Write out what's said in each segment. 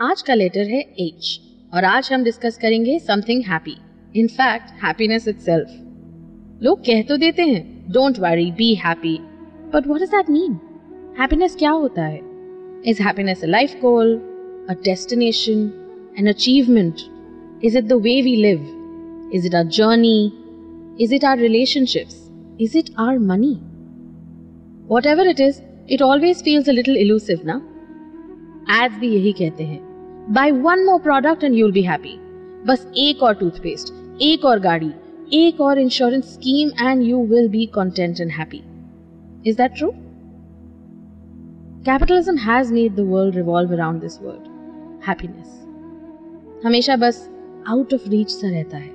आज का लेटर है एच और आज हम डिस्कस करेंगे something happy in fact happiness itself लोग कह तो देते हैं don't worry be happy but what does that mean happiness क्या होता है? Is happiness a life goal a destination an achievement is it the way we live is it our journey is it our relationships is it our money whatever it is it always feels a little elusive ना एड्स भी यही कहते हैं by one more product and you'll be happy बस एक और toothpaste एक और गाड़ी एक और insurance scheme and you will be content and happy is that true capitalism has made the world revolve around this word happiness हमेशा बस आउट ऑफ रीच सा रहता है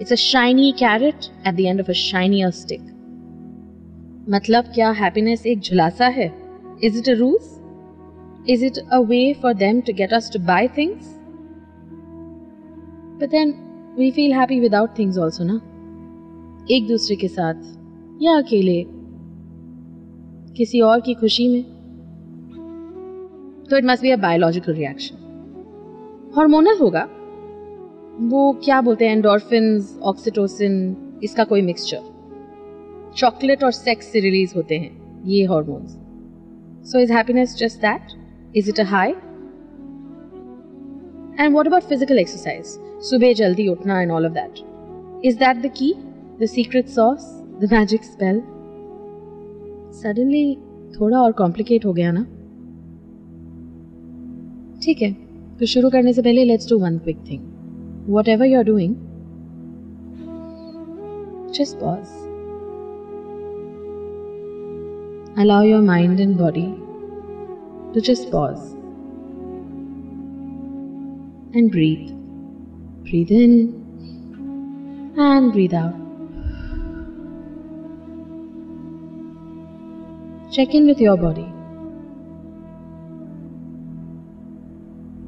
it's a shiny carat at the end of a shinier stick मतलब क्या happiness एक झुलासा है is it a ROUGE Is it a way for them to get us to buy things? But then we feel happy without things also, ना? एक दूसरे के साथ या अकेले किसी और की खुशी में। तो it must be a biological reaction hormonal होगा। वो क्या बोलते हैं एंडोर्फिन्स ऑक्सीटोसिन इसका कोई मिक्सचर चॉकलेट और सेक्स से रिलीज़ होते हैं ये hormones so is happiness just that Is it a high? And what about physical exercise? Subah jaldi utna and all of that. Is that the key? The secret sauce? The magic spell? Suddenly थोड़ा और complicate हो गया ना ठीक है तो शुरू करने से पहले let's do one quick thing whatever you are doing just pause. Allow your mind and body to just pause and breathe. Breathe in and breathe out. Check in with your body.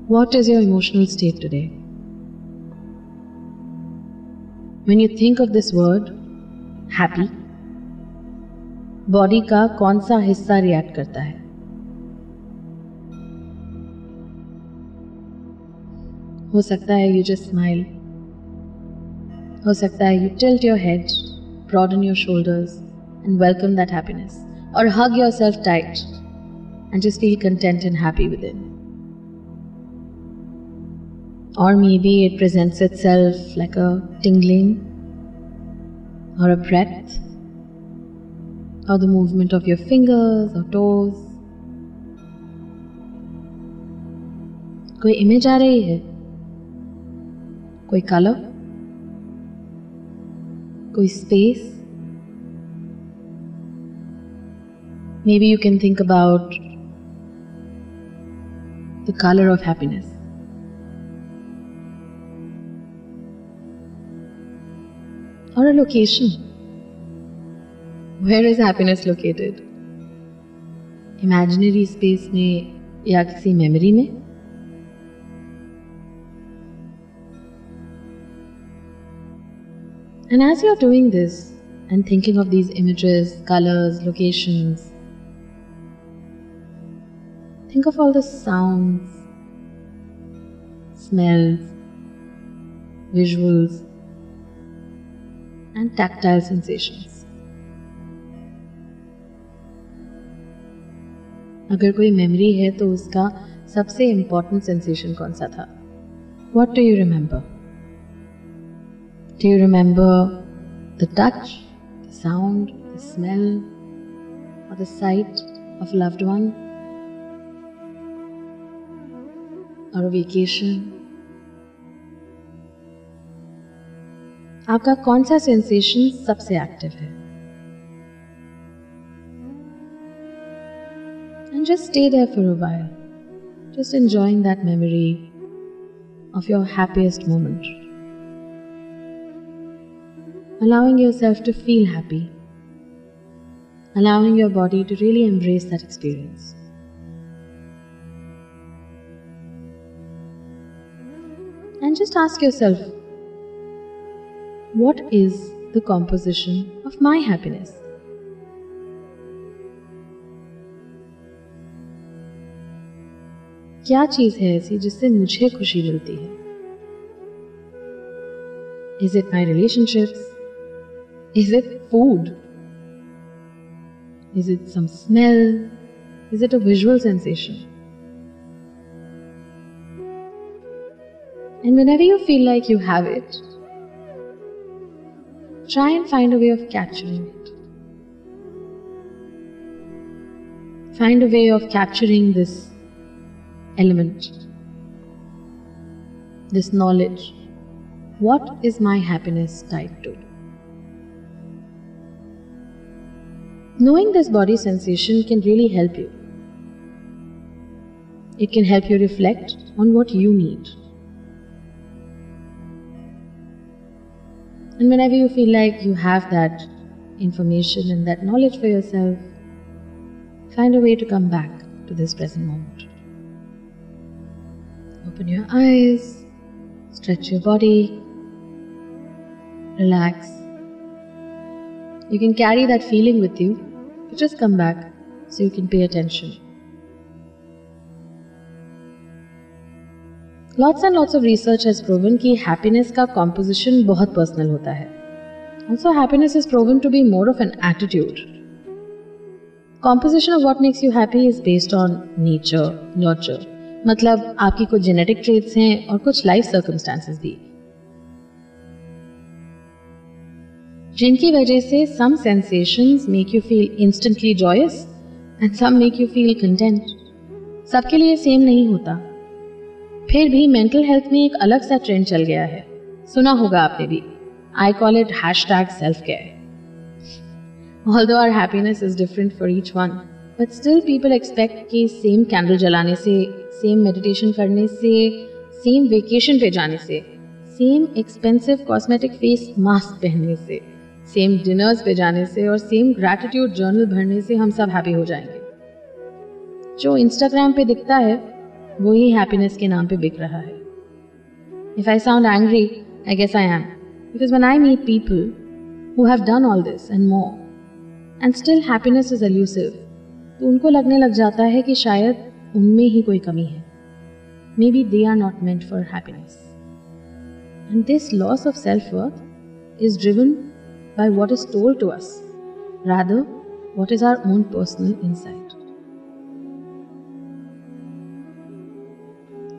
What is your emotional state today? When you think of this word, happy, body का कौन सा हिस्सा react करता है हो सकता है you just smile हो सकता है you tilt your head broaden your shoulders and welcome that happiness or hug yourself tight and just feel content and happy within or maybe it presents itself like a tingling or a breath or the movement of your fingers or toes कोई image आ रही है कोई colour कोई space maybe you can think about the colour of happiness और a location where is happiness located imaginary space में या किसी मेमोरी में? And as you're doing this and thinking of these images, colors, locations, think of all the sounds, smells, visuals, and tactile sensations. अगर कोई memory है तो उसका सबसे इंपॉर्टेंट सेंसेशन कौन सा था what do you remember Do you remember the touch, the sound, the smell, or the sight of a loved one? Or a vacation? आपका कौन सा सेंसेशन सबसे एक्टिव है And just stay there for a while, just enjoying that memory of your happiest moment. Allowing yourself to feel happy, allowing your body to really embrace that experience. And just ask yourself what is the composition of my happiness? क्या चीज है ऐसी जिससे मुझे खुशी मिलती है is it my relationships is it food? Is it some smell? Is it a visual sensation? And whenever you feel like you have it, try and find a way of capturing it. Find a way of capturing this element, this knowledge. What is my happiness tied to? Knowing this body sensation can really help you. It can help you reflect on what you need. And whenever you feel like you have that information and that knowledge for yourself, find a way to come back to this present moment. Open your eyes, stretch your body, relax. You can carry that feeling with you, but just come back so you can pay attention. Lots and lots of research has proven कि happiness का composition बहुत personal होता है। Also happiness is proven to be more of an attitude composition of what makes you happy is based on nature nurture मतलब आपकी कुछ genetic traits हैं और कुछ लाइफ सर्कमस्टांसेस भी। जिनकी वजह से some sensations make you feel instantly joyous and some make you feel content सबके लिए सेम नहीं होता। फिर भी मेंटल हेल्थ में एक अलग सा ट्रेंड चल गया है। सुना होगा आपने भी। I call it hashtag self care Although our happiness is different for each one, but still people expect कि सेम कैंडल जलाने से सेम मेडिटेशन करने से सेम वेकेशन पे जाने से same expensive cosmetic face mask पहनने से। सेम डिनर्स पे जाने से और सेम ग्रैटिट्यूड जर्नल भरने से हम सब हैप्पी हो जाएँगे। जो इंस्टाग्राम पे दिखता है वो ही हैप्पीनेस के नाम पे बिक रहा है। If I sound angry I guess I am because when I meet people who have done all this and more, and still happiness is elusive तो उनको लगने लग जाता है कि शायद उनमें ही कोई कमी है। Maybe they are not meant for happiness and this loss of self worth is driven by what is told to us, rather, what is our own personal insight.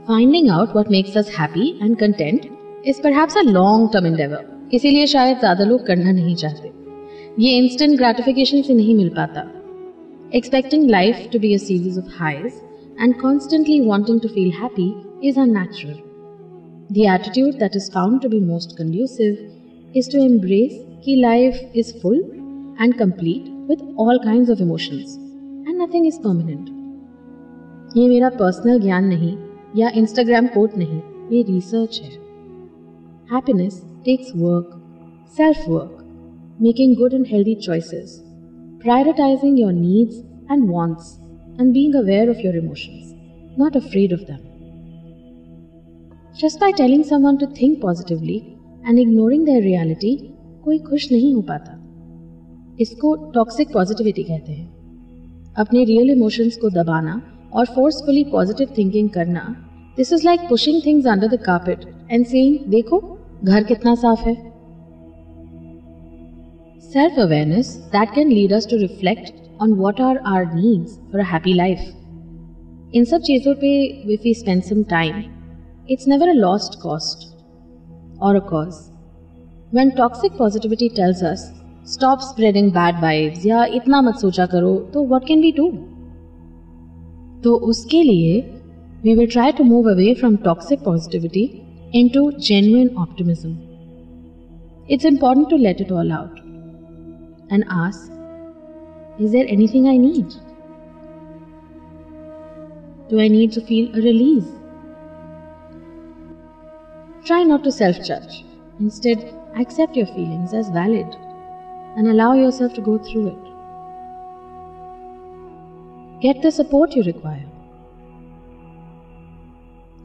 Finding out what makes us happy and content is perhaps a long term endeavor. इसीलिए शायद ज्यादा लोग करना नहीं चाहते ये instant gratification से नहीं मिल पाता expecting life to be a series of highs and constantly wanting to feel happy is unnatural. The attitude that is found to be most conducive is to embrace that life is full and complete with all kinds of emotions and nothing is permanent. ये मेरा personal ज्ञान नहीं या Instagram quote नहीं ये research है happiness takes work self work making good and healthy choices prioritizing your needs and wants and being aware of your emotions, not afraid of them. Just by telling someone to think positively and ignoring their reality, कोई खुश नहीं हो पाता इसको toxic positivity कहते हैं अपने real emotions को दबाना और फोर्सफुली पॉजिटिव थिंकिंग करना this is like pushing things under the carpet and saying देखो घर कितना साफ़ है self awareness that can lead us to reflect on what are our needs for a happy life. In सब चीज़ों पे if we spend some time, it's never a lost cost or a cause. When toxic positivity tells us, stop spreading bad vibes या इतना मत सोचा करो तो what can we do? तो उसके लिए we will try to move away from toxic positivity into genuine optimism. It's important to let it all out and ask Is there anything I need? Do I need to feel a release? Try not to self judge. Instead, accept your feelings as valid and allow yourself to go through it. Get the support you require.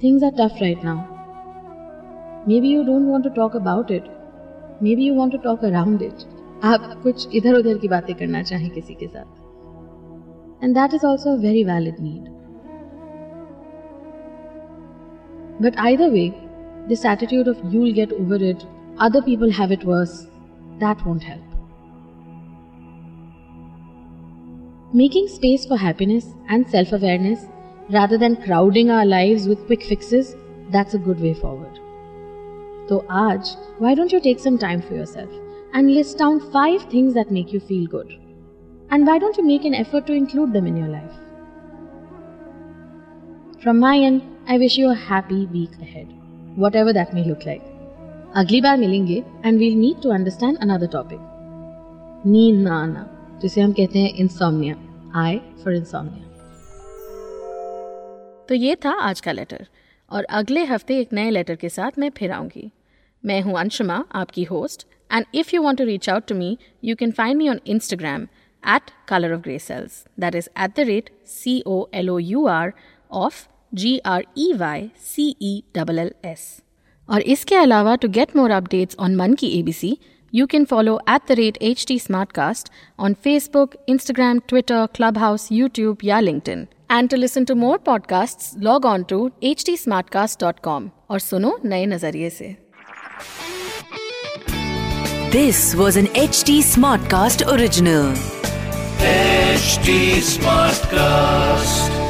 Things are tough right now. Maybe you don't want to talk about it. Maybe you want to talk around it. आप कुछ इधर उधर की बातें करना चाहें किसी के साथ and that is also very valid need but either way this attitude of you'll get over it, other people have it worse, that won't help. Making space for happiness and self awareness rather than crowding our lives with quick fixes, that's a good way forward. So, Aj, why don't you take some time for yourself and list down five things that make you feel good? And why don't you make an effort to include them in your life? From my end, I wish you a happy week ahead. Whatever that may look like. अगली बार मिलेंगे and we'll need to understand another topic नींद ना आना, जिसे हम कहते हैं इंसोमनिया आई फॉर इंसोमनिया तो ये था आज का लेटर और अगले हफ़्ते एक नए लेटर के साथ मैं फिर आऊँगी. मैं हूँ अंशुमा, आपकी host and if you want to reach out to me you can find me on Instagram at colour of grey cells that is at the rate C O L O U R of G R E Y C E double L S और इसके अलावा to get more updates on मन की A B C you can follow at the rate H T Smartcast on Facebook Instagram Twitter Clubhouse YouTube या LinkedIn and to listen to more podcasts log on to H T Smartcast dot com और सुनो नए नज़रिए से. This was an H T Smartcast original H Smartcast